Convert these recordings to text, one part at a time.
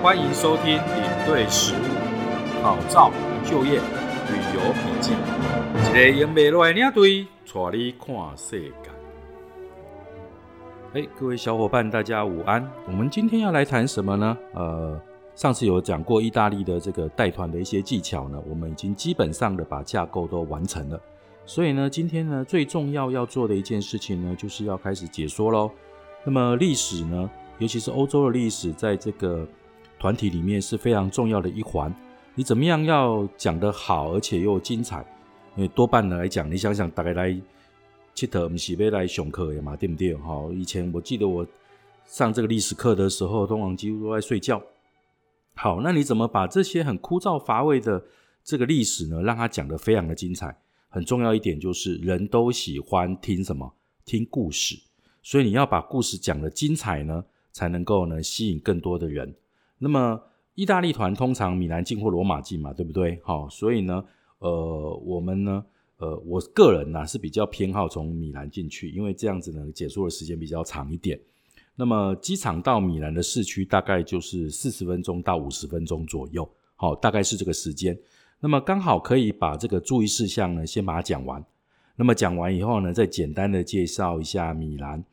欢迎收听领队实务、考照、就业、旅游笔记，一个用袂落的领队，带你看世界。哎，各位小伙伴，大家午安。我们今天要来谈什么呢？呃，上次有讲过意大利的这个带团的一些技巧呢，我们已经基本上的把架构都完成了。所以呢，今天呢最重要要做的一件事情呢，就是要开始解说喽。那么历史呢，尤其是欧洲的历史，在这个团体里面是非常重要的一环。你怎么样要讲得好，而且又精彩？因为多半的来讲，你想想，大概来。切特不是要来上课的嘛，对不对？哈，以前我记得我上这个历史课的时候，通常几乎都在睡觉。好，那你怎么把这些很枯燥乏味的这个历史呢，让它讲得非常的精彩？很重要一点就是，人都喜欢听什么？听故事。所以你要把故事讲得精彩呢，才能够呢吸引更多的人。那么意大利团通常米兰进或罗马进嘛，对不对？好，所以呢，呃，我们呢。呃，我个人呢是比较偏好从米兰进去，因为这样子呢解说的时间比较长一点。那么机场到米兰的市区大概就是四十分钟到五十分钟左右，好，大概是这个时间。那么刚好可以把这个注意事项呢先把它讲完。那么讲完以后呢，再简单的介绍一下米兰，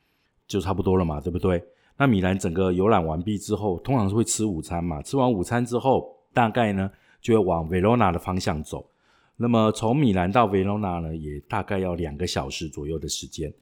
就差不多了嘛，对不对？那米兰整个游览完毕之后，通常是会吃午餐嘛，吃完午餐之后，大概呢就会往维罗纳的方向走。那么从米兰到维罗纳呢，也大概要两个小时左右的时间。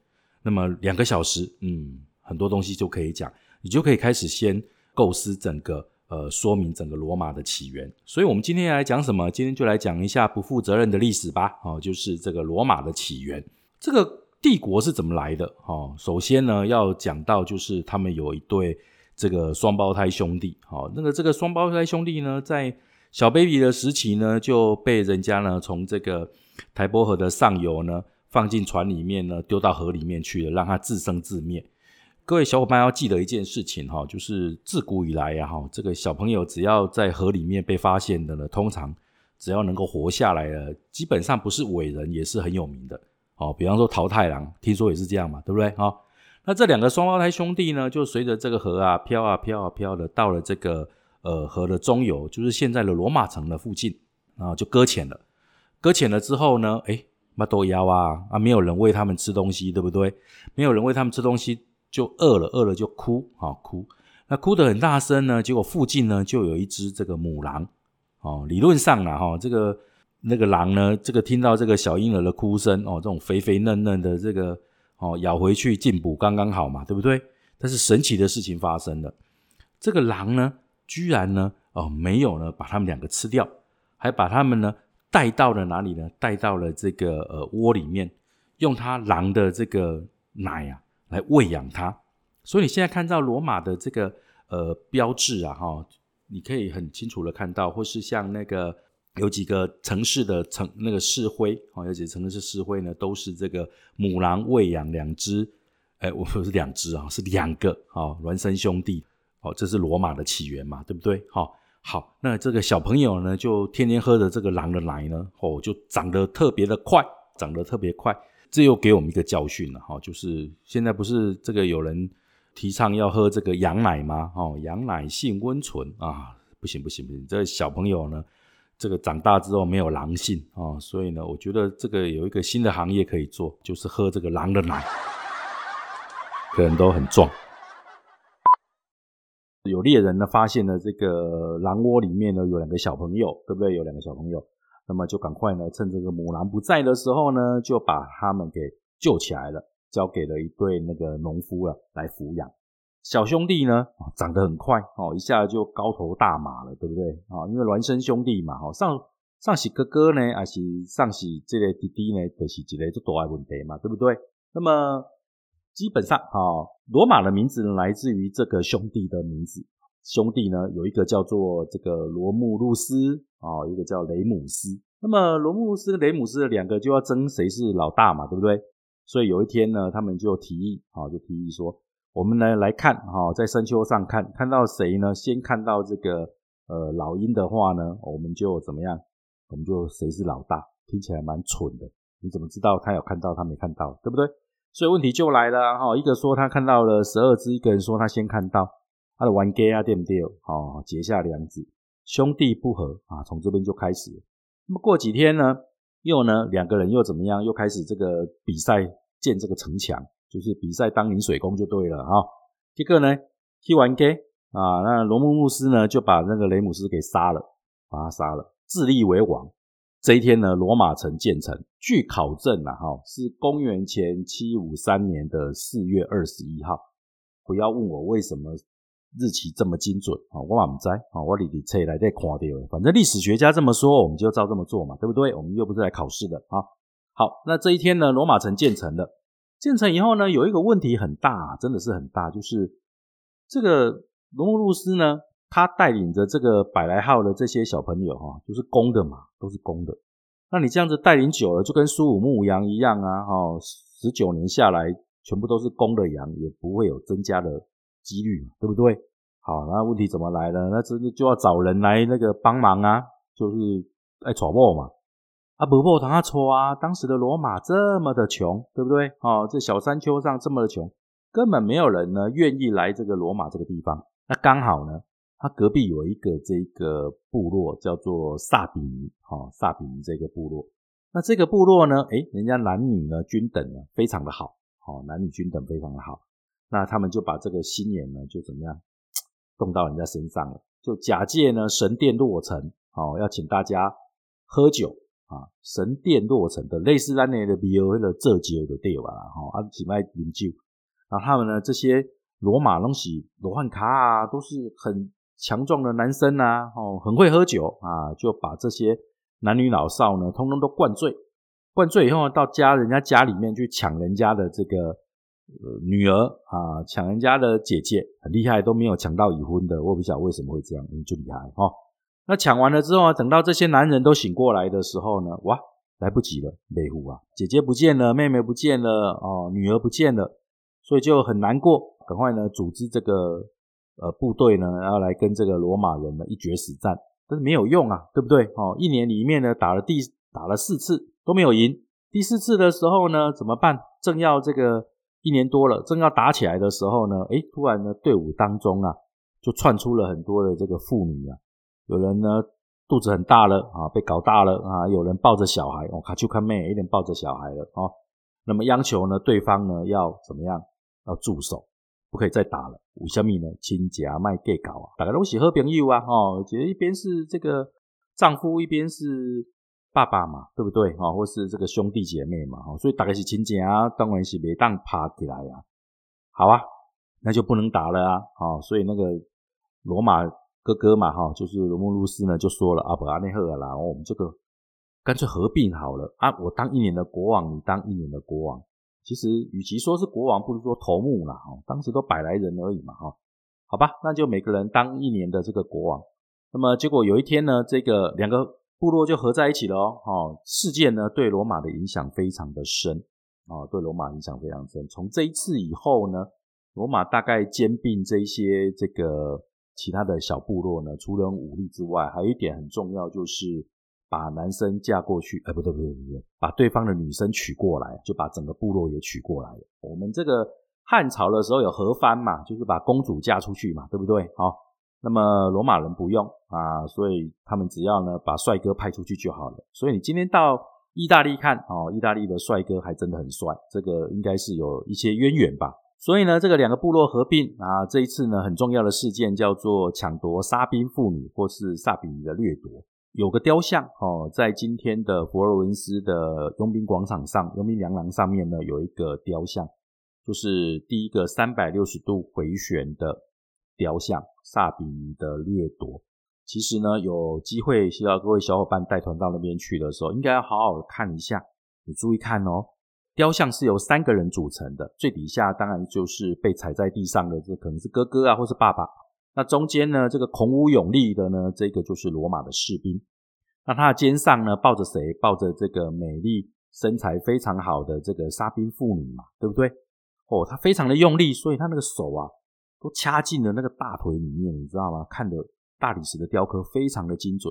那么两个小时，嗯，很多东西就可以讲，你就可以开始先构思整个呃说明整个罗马的起源。所以，我们今天要来讲什么？今天就来讲一下不负责任的历史吧。哦，就是这个罗马的起源，这个帝国是怎么来的？哦，首先呢，要讲到就是他们有一对这个双胞胎兄弟。好，那个这个双胞胎兄弟呢，在小 baby 的时期呢，就被人家呢从这个台波河的上游呢放进船里面呢，丢到河里面去了，让它自生自灭。各位小伙伴要记得一件事情哈，就是自古以来呀哈，这个小朋友只要在河里面被发现的呢，通常只要能够活下来了，基本上不是伟人也是很有名的。哦，比方说桃太郎，听说也是这样嘛，对不对？哈，那这两个双胞胎兄弟呢，就随着这个河啊飘啊飘啊飘的，到了这个。呃，河的中游就是现在的罗马城的附近，然后就搁浅了。搁浅了之后呢，哎，马多腰啊啊，没有人喂他们吃东西，对不对？没有人喂他们吃东西，就饿了，饿了就哭，啊哭。那哭得很大声呢，结果附近呢就有一只这个母狼，哦，理论上呢，哈，这个那个狼呢，这个听到这个小婴儿的哭声，哦，这种肥肥嫩嫩的这个，哦，咬回去进补刚刚好嘛，对不对？但是神奇的事情发生了，这个狼呢。居然呢，哦，没有呢，把他们两个吃掉，还把他们呢带到了哪里呢？带到了这个呃窝里面，用它狼的这个奶啊来喂养它。所以你现在看到罗马的这个呃标志啊，哈，你可以很清楚的看到，或是像那个有几个城市的城那个市徽啊，有几个城市市徽呢，都是这个母狼喂养两只，哎，我不是两只啊，是两个啊，孪生兄弟。哦，这是罗马的起源嘛，对不对？好，好，那这个小朋友呢，就天天喝着这个狼的奶呢，哦，就长得特别的快，长得特别快。这又给我们一个教训了，哈，就是现在不是这个有人提倡要喝这个羊奶吗？哦，羊奶性温存啊，不行不行不行，这小朋友呢，这个长大之后没有狼性啊，所以呢，我觉得这个有一个新的行业可以做，就是喝这个狼的奶，可能都很壮。有猎人呢，发现了这个狼窝里面呢有两个小朋友，对不对？有两个小朋友，那么就赶快呢，趁这个母狼不在的时候呢，就把他们给救起来了，交给了一对那个农夫了来抚养。小兄弟呢，长得很快哦，一下就高头大马了，对不对？啊，因为孪生兄弟嘛，哈，上上是哥哥呢，还是上是这个弟弟呢，就是一个就多爱问题嘛，对不对？那么。基本上，哈，罗马的名字来自于这个兄弟的名字。兄弟呢，有一个叫做这个罗慕路斯，啊，一个叫雷姆斯。那么罗慕路斯雷姆斯两个就要争谁是老大嘛，对不对？所以有一天呢，他们就提议，啊，就提议说，我们呢来看，哈，在山丘上看，看到谁呢？先看到这个呃老鹰的话呢，我们就怎么样？我们就谁是老大？听起来蛮蠢的，你怎么知道他有看到，他没看到，对不对？所以问题就来了哈，一个说他看到了十二只，一个人说他先看到，他的玩 gay 啊，对不对？哦，结下梁子，兄弟不和啊，从这边就开始。那么过几天呢，又呢两个人又怎么样？又开始这个比赛建这个城墙，就是比赛当临水工就对了哈。结果呢，踢完 G 啊，那罗慕路斯呢就把那个雷姆斯给杀了，把他杀了，自立为王。这一天呢，罗马城建成，据考证啊，哈，是公元前七五三年的四月二十一号。不要问我为什么。日期这么精准啊，我嘛唔知啊，我里里册来再看到，反正历史学家这么说，我们就照这么做嘛，对不对？我们又不是来考试的啊。好，那这一天呢，罗马城建成了，建成以后呢，有一个问题很大，真的是很大，就是这个罗慕路斯呢，他带领着这个百来号的这些小朋友哈，就是公的嘛，都是公的。那你这样子带领久了，就跟苏武牧羊一样啊，哈，十九年下来，全部都是公的羊，也不会有增加的。几率嘛，对不对？好，那问题怎么来呢？那这就要找人来那个帮忙啊，就是爱戳破嘛。啊，不破他戳啊！当时的罗马这么的穷，对不对？哦，这小山丘上这么的穷，根本没有人呢愿意来这个罗马这个地方。那刚好呢，他隔壁有一个这个部落叫做萨比尼，哈，萨比尼这个部落。那这个部落呢，诶，人家男女呢均等呢非常的好，哦，男女均等非常的好。那他们就把这个心眼呢，就怎么样，动到人家身上了，就假借呢神殿落成，哦，要请大家喝酒啊，神殿落成的类似那内的比尔的这酒的对吧？哈，啊，请来饮酒，然后他们呢这些罗马东西罗汉卡啊，都是很强壮的男生啊，哦，很会喝酒啊，就把这些男女老少呢，通通都灌醉，灌醉以后到家人家家里面去抢人家的这个。呃，女儿啊，抢人家的姐姐很厉害，都没有抢到已婚的。我不晓得为什么会这样，就厉害哦。那抢完了之后啊，等到这些男人都醒过来的时候呢，哇，来不及了，雷虎啊，姐姐不见了，妹妹不见了，哦，女儿不见了，所以就很难过，赶快呢组织这个呃部队呢，要来跟这个罗马人呢一决死战，但是没有用啊，对不对？哦，一年里面呢打了第打了四次都没有赢，第四次的时候呢怎么办？正要这个。一年多了，正要打起来的时候呢，诶，突然呢，队伍当中啊，就窜出了很多的这个妇女啊，有人呢肚子很大了啊，被搞大了啊，有人抱着小孩，哦，卡丘看妹有点抱着小孩了啊，那么央求呢，对方呢要怎么样？要住手，不可以再打了。为什么呢？亲家卖 gay 搞啊，大家都喜喝朋友啊，哦，觉得一边是这个丈夫，一边是。爸爸嘛，对不对？哈，或是这个兄弟姐妹嘛，哈，所以大概是亲戚啊，当然是没当爬起来呀。好啊，那就不能打了啊，好，所以那个罗马哥哥嘛，哈，就是罗慕路斯呢，就说了啊，不阿内赫尔啦，我们这个干脆合并好了啊，我当一年的国王，你当一年的国王。其实与其说是国王，不如说头目啦，哈，当时都百来人而已嘛，哈，好吧，那就每个人当一年的这个国王。那么结果有一天呢，这个两个。部落就合在一起了哦，事件呢对罗马的影响非常的深，哦，对罗马影响非常深。从这一次以后呢，罗马大概兼并这些这个其他的小部落呢，除了武力之外，还有一点很重要，就是把男生嫁过去，哎，不对不对不对，把对方的女生娶过来，就把整个部落也娶过来了。我们这个汉朝的时候有和番嘛，就是把公主嫁出去嘛，对不对？好。那么罗马人不用啊，所以他们只要呢把帅哥派出去就好了。所以你今天到意大利看哦，意大利的帅哥还真的很帅，这个应该是有一些渊源吧。所以呢，这个两个部落合并啊，这一次呢很重要的事件叫做抢夺沙宾妇女或是萨比尼的掠夺。有个雕像哦，在今天的佛罗伦斯的佣兵广场上，佣兵娘廊上面呢有一个雕像，就是第一个三百六十度回旋的。雕像萨比尼的掠夺，其实呢，有机会需要各位小伙伴带团到那边去的时候，应该要好好看一下。你注意看哦，雕像是由三个人组成的，最底下当然就是被踩在地上的，这可能是哥哥啊，或是爸爸。那中间呢，这个孔武有力的呢，这个就是罗马的士兵。那他的肩上呢，抱着谁？抱着这个美丽、身材非常好的这个沙宾妇女嘛，对不对？哦，他非常的用力，所以他那个手啊。都掐进了那个大腿里面，你知道吗？看的大理石的雕刻非常的精准。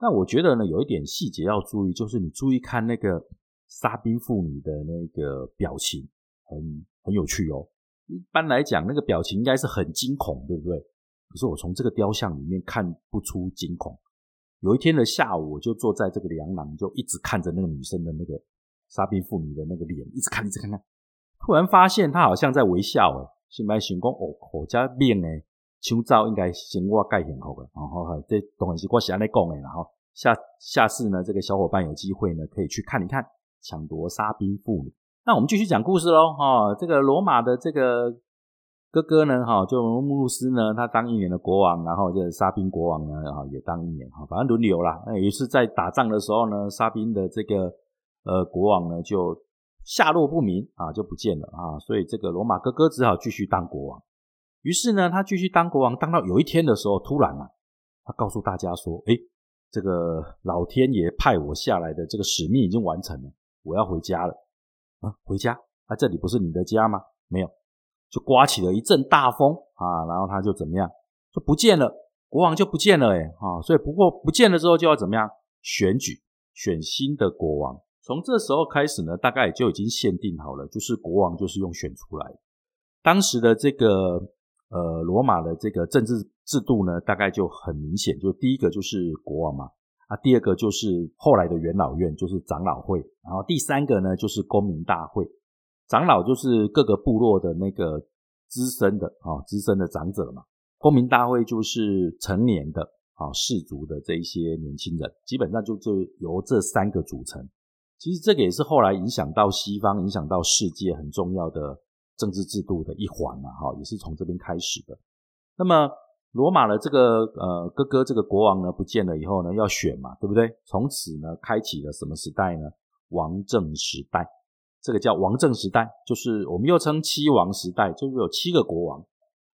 那我觉得呢，有一点细节要注意，就是你注意看那个沙宾妇女的那个表情，很很有趣哦。一般来讲，那个表情应该是很惊恐，对不对？可是我从这个雕像里面看不出惊恐。有一天的下午，我就坐在这个凉廊，就一直看着那个女生的那个沙宾妇女的那个脸，一直看，一直看看。突然发现她好像在微笑，诶，心白想讲哦，我家面诶，秋照应该先我盖幸福的，然后哈，这当然是我是安尼讲的，然后下下次呢，这个小伙伴有机会呢，可以去看一看抢夺沙宾妇女。那我们继续讲故事喽，哈，这个罗马的这个哥哥呢，哈，就穆鲁斯呢，他当一年的国王，然后这沙宾国王呢，哈，也当一年，哈，反正轮流啦。那于是在打仗的时候呢，沙宾的这个呃国王呢，就下落不明啊，就不见了啊，所以这个罗马哥哥只好继续当国王。于是呢，他继续当国王，当到有一天的时候，突然啊，他告诉大家说：“哎，这个老天爷派我下来的这个使命已经完成了，我要回家了。”啊，回家啊，这里不是你的家吗？没有，就刮起了一阵大风啊，然后他就怎么样，就不见了，国王就不见了，哎，啊，所以不过不见了之后就要怎么样选举，选新的国王。从这时候开始呢，大概也就已经限定好了，就是国王就是用选出来。当时的这个。呃，罗马的这个政治制度呢，大概就很明显，就第一个就是国王嘛，啊，第二个就是后来的元老院，就是长老会，然后第三个呢就是公民大会，长老就是各个部落的那个资深的啊，资深的长者嘛，公民大会就是成年的啊氏族的这一些年轻人，基本上就就由这三个组成。其实这个也是后来影响到西方、影响到世界很重要的。政治制度的一环啊，哈，也是从这边开始的。那么，罗马的这个呃哥哥这个国王呢不见了以后呢，要选嘛，对不对？从此呢，开启了什么时代呢？王政时代。这个叫王政时代，就是我们又称七王时代，就是有七个国王。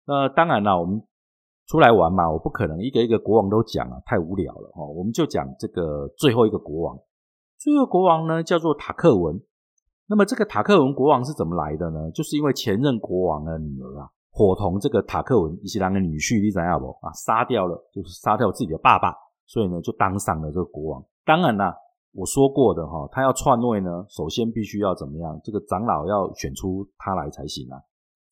那当然了，我们出来玩嘛，我不可能一个一个国王都讲啊，太无聊了哦。我们就讲这个最后一个国王。最后国王呢，叫做塔克文。那么这个塔克文国王是怎么来的呢？就是因为前任国王的女儿啊，伙同这个塔克文以及两个女婿，你知道不？啊，杀掉了，就是杀掉自己的爸爸，所以呢，就当上了这个国王。当然啦，我说过的哈，他要篡位呢，首先必须要怎么样？这个长老要选出他来才行啊。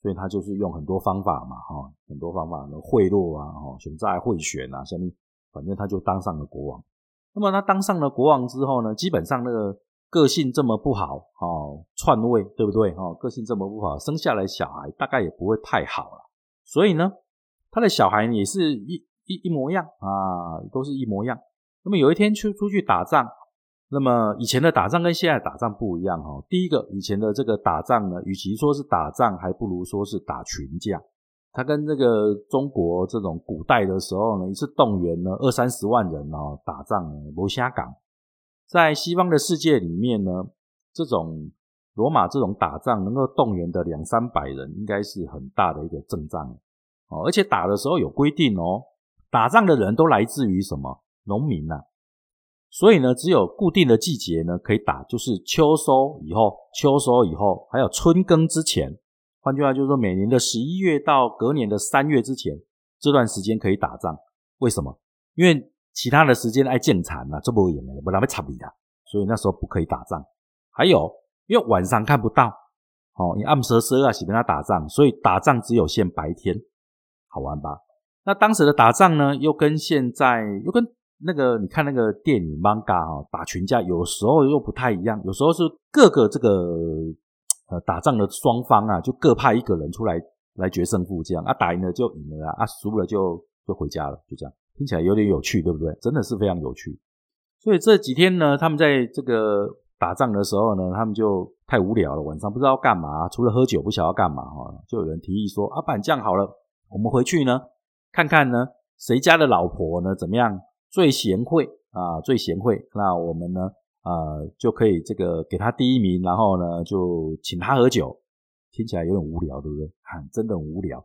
所以他就是用很多方法嘛，哈，很多方法，贿赂啊，哈，选在贿选啊，下面反正他就当上了国王。那么他当上了国王之后呢，基本上那个。个性这么不好哦，篡位对不对哦？个性这么不好，生下来小孩大概也不会太好了。所以呢，他的小孩也是一一一模样啊，都是一模样。那么有一天去出去打仗，那么以前的打仗跟现在打仗不一样哈。第一个，以前的这个打仗呢，与其说是打仗，还不如说是打群架。他跟这个中国这种古代的时候呢，一次动员呢二三十万人哦打仗，罗虾港。在西方的世界里面呢，这种罗马这种打仗能够动员的两三百人，应该是很大的一个阵仗哦。而且打的时候有规定哦，打仗的人都来自于什么农民呐？所以呢，只有固定的季节呢可以打，就是秋收以后、秋收以后，还有春耕之前。换句话就是说，每年的十一月到隔年的三月之前，这段时间可以打仗。为什么？因为其他的时间爱建残啊，这不也没不那么差别的，所以那时候不可以打仗。还有，因为晚上看不到，哦，你暗蛇蛇啊，喜跟他打仗，所以打仗只有限白天，好玩吧？那当时的打仗呢，又跟现在又跟那个你看那个电影 manga 哈打群架，有时候又不太一样，有时候是各个这个呃打仗的双方啊，就各派一个人出来来决胜负，这样啊打赢了就赢了啊，输了就就回家了，就这样。听起来有点有趣，对不对？真的是非常有趣。所以这几天呢，他们在这个打仗的时候呢，他们就太无聊了，晚上不知道干嘛，除了喝酒不晓得干嘛哈。就有人提议说：“啊，板这样好了，我们回去呢，看看呢，谁家的老婆呢怎么样最贤惠啊，最贤惠。那我们呢，呃，就可以这个给他第一名，然后呢，就请他喝酒。听起来有点无聊，对不对？很真的很无聊。”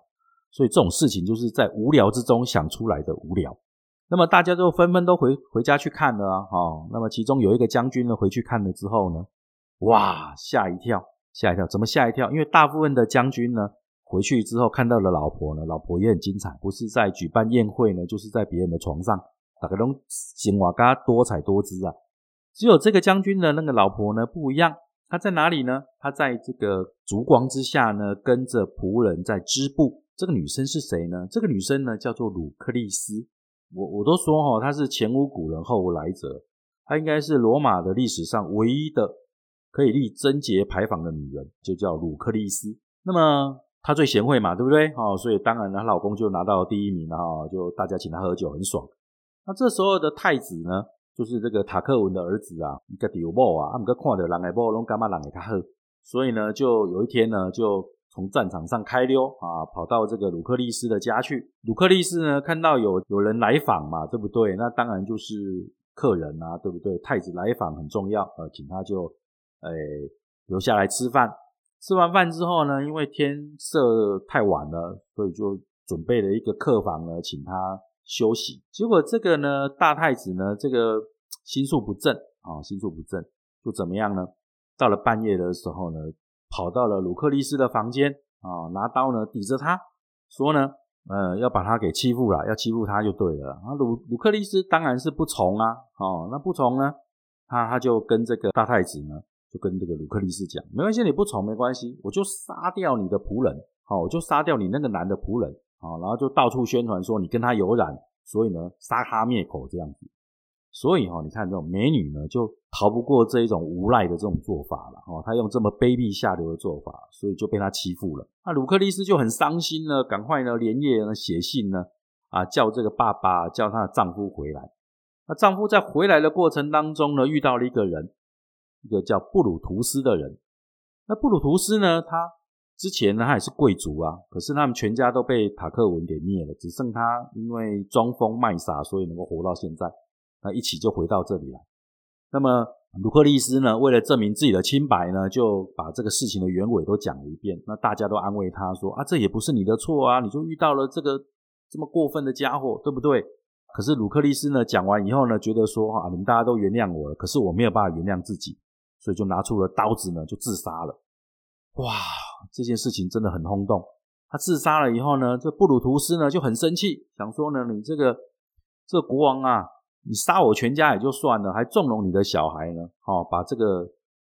所以这种事情就是在无聊之中想出来的无聊。那么大家都纷纷都回回家去看了啊，哈。那么其中有一个将军呢，回去看了之后呢，哇，吓一跳，吓一跳。怎么吓一跳？因为大部分的将军呢，回去之后看到了老婆呢，老婆也很精彩，不是在举办宴会呢，就是在别人的床上，大家都行哇嘎多彩多姿啊。只有这个将军的那个老婆呢不一样他在哪里呢？他在这个烛光之下呢，跟着仆人在织布。这个女生是谁呢？这个女生呢叫做鲁克利斯。我我都说哈，她是前无古人后无来者，她应该是罗马的历史上唯一的可以立贞节牌坊的女人，就叫鲁克利斯。那么她最贤惠嘛，对不对？哦，所以当然她老公就拿到第一名了哈，就大家请她喝酒很爽。那这时候的太子呢，就是这个塔克文的儿子啊，一个丢某啊，他们个看到人的某拢干嘛人给他喝，所以呢，就有一天呢，就。从战场上开溜啊，跑到这个鲁克利斯的家去。鲁克利斯呢，看到有有人来访嘛，对不对？那当然就是客人啊，对不对？太子来访很重要，呃，请他就诶留下来吃饭。吃完饭之后呢，因为天色太晚了，所以就准备了一个客房呢，请他休息。结果这个呢，大太子呢，这个心术不正啊，心术不正，就怎么样呢？到了半夜的时候呢？跑到了鲁克利斯的房间啊，拿刀呢抵着他，说呢，呃，要把他给欺负了，要欺负他就对了。啊，鲁鲁克利斯当然是不从啊，哦，那不从呢，他他就跟这个大太子呢，就跟这个鲁克利斯讲，没关系，你不从没关系，我就杀掉你的仆人，好，我就杀掉你那个男的仆人，啊，然后就到处宣传说你跟他有染，所以呢，杀他灭口这样子。所以哈，你看这种美女呢，就逃不过这一种无赖的这种做法了哦。她用这么卑鄙下流的做法，所以就被他欺负了。那鲁克利斯就很伤心呢，赶快呢连夜呢写信呢啊，叫这个爸爸叫她的丈夫回来。那丈夫在回来的过程当中呢，遇到了一个人，一个叫布鲁图斯的人。那布鲁图斯呢，他之前呢他也是贵族啊，可是他们全家都被塔克文给灭了，只剩他因为装疯卖傻，所以能够活到现在。那一起就回到这里来。那么卢克利斯呢，为了证明自己的清白呢，就把这个事情的原委都讲了一遍。那大家都安慰他说：“啊，这也不是你的错啊，你就遇到了这个这么过分的家伙，对不对？”可是卢克利斯呢，讲完以后呢，觉得说：“啊，你们大家都原谅我了，可是我没有办法原谅自己，所以就拿出了刀子呢，就自杀了。”哇，这件事情真的很轰动。他自杀了以后呢，这布鲁图斯呢就很生气，想说呢：“你这个这国王啊！”你杀我全家也就算了，还纵容你的小孩呢？哦，把这个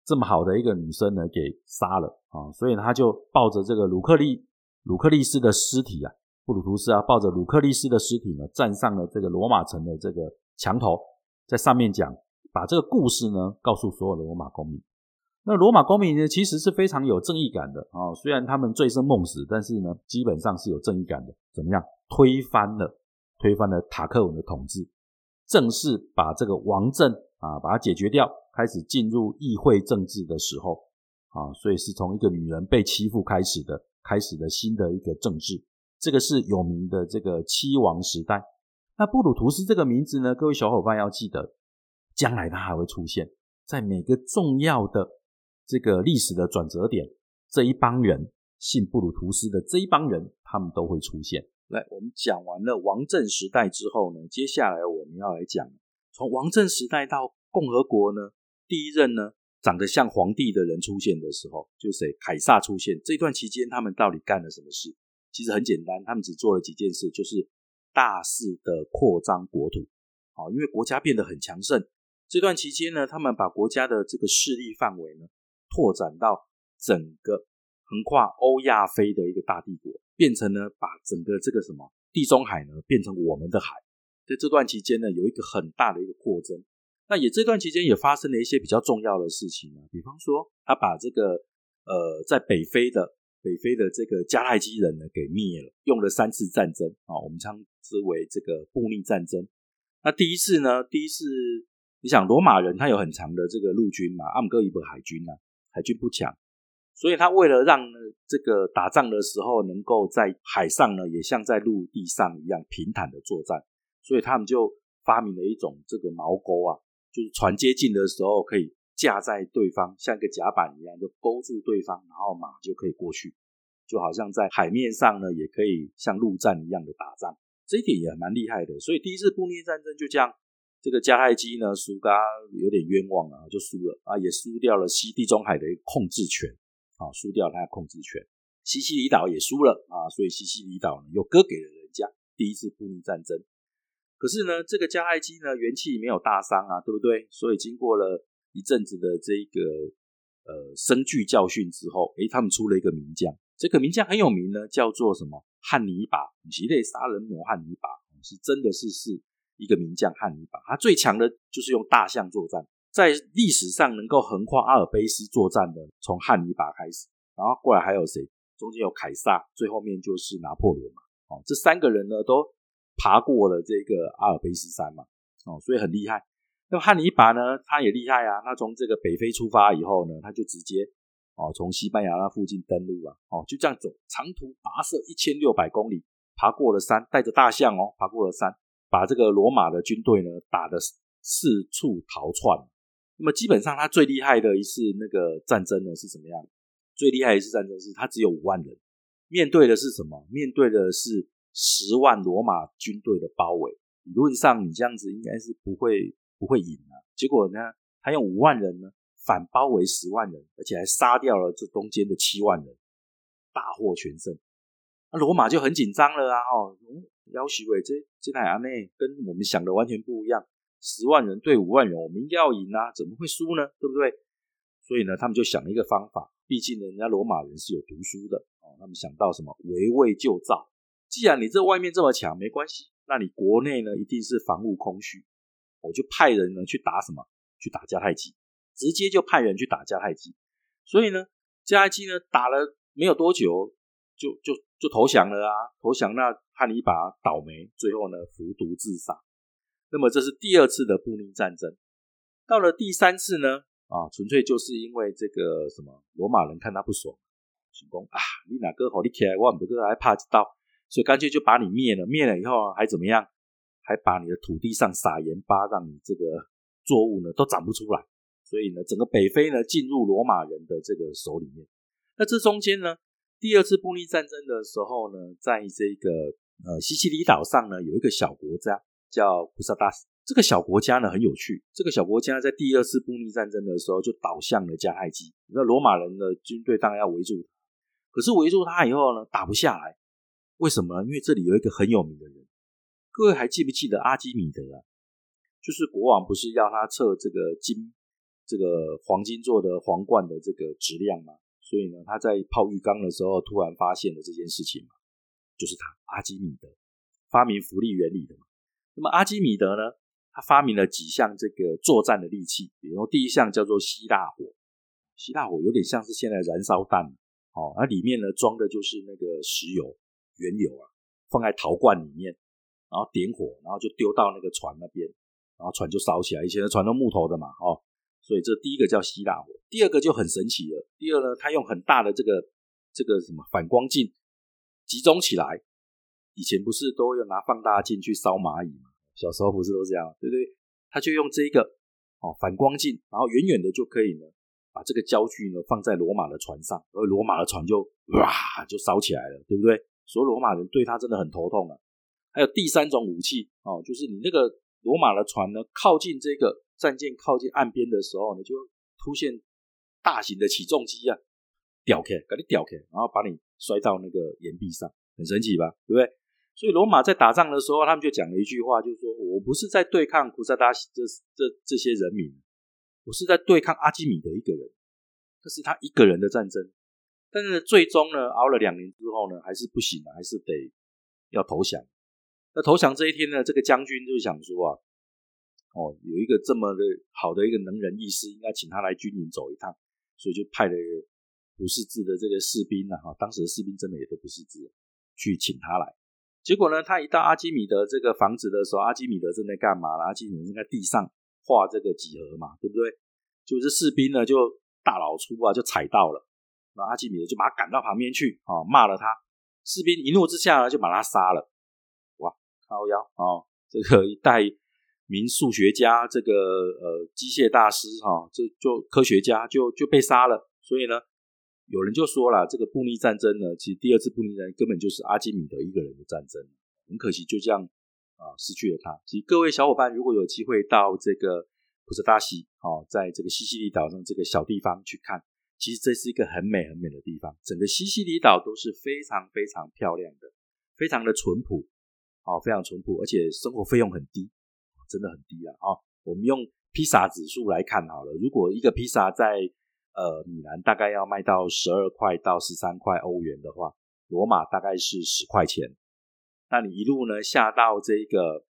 这么好的一个女生呢给杀了啊！所以他就抱着这个鲁克利鲁克利斯的尸体啊，布鲁图斯啊，抱着鲁克利斯的尸体呢，站上了这个罗马城的这个墙头，在上面讲，把这个故事呢告诉所有的罗马公民。那罗马公民呢，其实是非常有正义感的啊，虽然他们醉生梦死，但是呢，基本上是有正义感的。怎么样？推翻了推翻了塔克文的统治。正式把这个王政啊，把它解决掉，开始进入议会政治的时候啊，所以是从一个女人被欺负开始的，开始的新的一个政治，这个是有名的这个七王时代。那布鲁图斯这个名字呢，各位小伙伴要记得，将来它还会出现在每个重要的这个历史的转折点，这一帮人信布鲁图斯的这一帮人，他们都会出现。来，我们讲完了王政时代之后呢，接下来我们要来讲从王政时代到共和国呢，第一任呢长得像皇帝的人出现的时候，就谁？凯撒出现。这段期间他们到底干了什么事？其实很简单，他们只做了几件事，就是大肆的扩张国土。好，因为国家变得很强盛，这段期间呢，他们把国家的这个势力范围呢拓展到整个。横跨欧亚非的一个大帝国，变成呢，把整个这个什么地中海呢，变成我们的海。在这段期间呢，有一个很大的一个扩增。那也这段期间也发生了一些比较重要的事情呢，比方说，他把这个呃，在北非的北非的这个迦太基人呢给灭了，用了三次战争啊，我们称之为这个布匿战争。那第一次呢，第一次你想罗马人他有很长的这个陆军嘛，阿姆戈伊伯海军啊，海军不强。所以他为了让这个打仗的时候能够在海上呢，也像在陆地上一样平坦的作战，所以他们就发明了一种这个锚钩啊，就是船接近的时候可以架在对方，像一个甲板一样，就勾住对方，然后马就可以过去，就好像在海面上呢，也可以像陆战一样的打仗，这一点也蛮厉害的。所以第一次布匿战争就这样，这个迦太基呢输嘎有点冤枉啊，就输了啊，也输掉了西地中海的控制权。啊，输掉他的控制权，西西里岛也输了啊，所以西西里岛呢又割给了人家。第一次布匿战争，可是呢，这个迦太基呢元气没有大伤啊，对不对？所以经过了一阵子的这个呃深具教训之后，诶，他们出了一个名将，这个名将很有名呢，叫做什么汉尼拔，吉类杀人魔汉尼拔，是真的是是一个名将汉尼拔，他最强的就是用大象作战，在历史上能够横跨阿尔卑斯作战的，从汉尼拔开始，然后过来还有谁？中间有凯撒，最后面就是拿破仑嘛。哦，这三个人呢都爬过了这个阿尔卑斯山嘛。哦，所以很厉害。那么汉尼拔呢，他也厉害啊。他从这个北非出发以后呢，他就直接哦从西班牙那附近登陆啊。哦，就这样走，长途跋涉一千六百公里，爬过了山，带着大象哦，爬过了山，把这个罗马的军队呢打得四处逃窜。那么基本上他最厉害的一次那个战争呢是怎么样？最厉害一次战争是他只有五万人，面对的是什么？面对的是十万罗马军队的包围。理论上你这样子应该是不会不会赢啊。结果呢，他用五万人呢反包围十万人，而且还杀掉了这中间的七万人，大获全胜。那罗马就很紧张了啊！哦，要许伟这这台阿内跟我们想的完全不一样，十万人对五万人，我们要赢啊，怎么会输呢？对不对？所以呢，他们就想了一个方法。毕竟人家罗马人是有读书的哦，他们想到什么围魏救赵。既然你这外面这么强，没关系，那你国内呢一定是防务空虚，我就派人呢去打什么？去打迦太基，直接就派人去打迦太基。所以呢，迦太基呢打了没有多久，就就就投降了啊！投降，那汉尼拔倒霉，最后呢服毒自杀。那么这是第二次的布匿战争。到了第三次呢？啊，纯粹就是因为这个什么罗马人看他不爽，想讲啊，你哪个好你起来，我们这个还怕知道，所以干脆就把你灭了。灭了以后还怎么样？还把你的土地上撒盐巴，让你这个作物呢都长不出来。所以呢，整个北非呢进入罗马人的这个手里面。那这中间呢，第二次布匿战争的时候呢，在这个呃西西里岛上呢，有一个小国家叫普萨达斯。这个小国家呢很有趣，这个小国家在第二次布匿战争的时候就倒向了迦太基，那罗马人的军队当然要围住他，可是围住他以后呢打不下来，为什么呢？因为这里有一个很有名的人，各位还记不记得阿基米德啊？就是国王不是要他测这个金这个黄金做的皇冠的这个质量吗？所以呢他在泡浴缸的时候突然发现了这件事情嘛，就是他阿基米德发明浮力原理的嘛。那么阿基米德呢？他发明了几项这个作战的利器，比如说第一项叫做希腊火，希腊火有点像是现在燃烧弹，哦，那里面呢装的就是那个石油原油啊，放在陶罐里面，然后点火，然后就丢到那个船那边，然后船就烧起来。以前的船都木头的嘛，哦，所以这第一个叫希腊火。第二个就很神奇了，第二呢，他用很大的这个这个什么反光镜集中起来，以前不是都要拿放大镜去烧蚂蚁吗？小时候不是都这样，对不对？他就用这个哦反光镜，然后远远的就可以呢，把这个焦距呢放在罗马的船上，而罗马的船就哇就烧起来了，对不对？所以罗马人对他真的很头痛啊。还有第三种武器哦，就是你那个罗马的船呢靠近这个战舰靠近岸边的时候呢，就出现大型的起重机啊，吊开，给你吊开，然后把你摔到那个岩壁上，很神奇吧？对不对？所以罗马在打仗的时候，他们就讲了一句话，就是说我不是在对抗古萨达西这这这些人民，我是在对抗阿基米德一个人，这是他一个人的战争。但是最终呢，熬了两年之后呢，还是不行了，还是得要投降。那投降这一天呢，这个将军就想说啊，哦，有一个这么的好的一个能人异士，应该请他来军营走一趟，所以就派了不识字的这个士兵呢，哈，当时的士兵真的也都不识字，去请他来。结果呢，他一到阿基米德这个房子的时候，阿基米德正在干嘛阿基米德正在地上画这个几何嘛，对不对？就是士兵呢就大老粗啊，就踩到了，那阿基米德就把他赶到旁边去啊，骂了他。士兵一怒之下呢，就把他杀了。哇，靠腰啊，这个一代名数学家，这个呃机械大师哈，这就科学家就就被杀了。所以呢。有人就说了，这个布匿战争呢，其实第二次布匿战争根本就是阿基米德一个人的战争，很可惜就这样啊失去了他。其实各位小伙伴如果有机会到这个普什大西哦，在这个西西里岛上这个小地方去看，其实这是一个很美很美的地方。整个西西里岛都是非常非常漂亮的，非常的淳朴，哦，非常淳朴，而且生活费用很低，真的很低啊！哦，我们用披萨指数来看好了，如果一个披萨在呃，米兰大概要卖到十二块到十三块欧元的话，罗马大概是十块钱。那你一路呢下到这个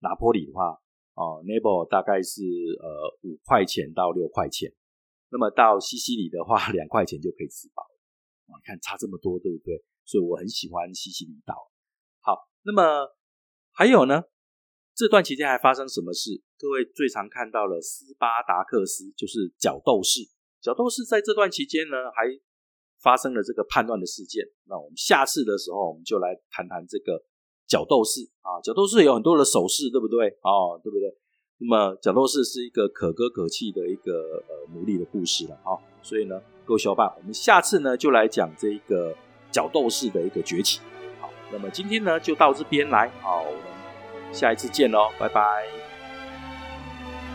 拿坡里的话，哦 n a p l e 大概是呃五块钱到六块钱。那么到西西里的话，两块钱就可以吃饱。你看差这么多，对不对？所以我很喜欢西西里岛。好，那么还有呢？这段期间还发生什么事？各位最常看到了斯巴达克斯，就是角斗士。角斗士在这段期间呢，还发生了这个叛乱的事件。那我们下次的时候，我们就来谈谈这个角斗士啊。角斗士有很多的手势，对不对？哦，对不对？那么角斗士是一个可歌可泣的一个呃奴隶的故事了啊。所以呢，各位小伙伴，我们下次呢就来讲这个角斗士的一个崛起。好，那么今天呢就到这边来，好，我们下一次见喽，拜拜。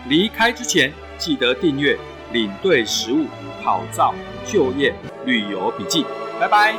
离开之前记得订阅领队实物好照就业旅游笔记。拜拜。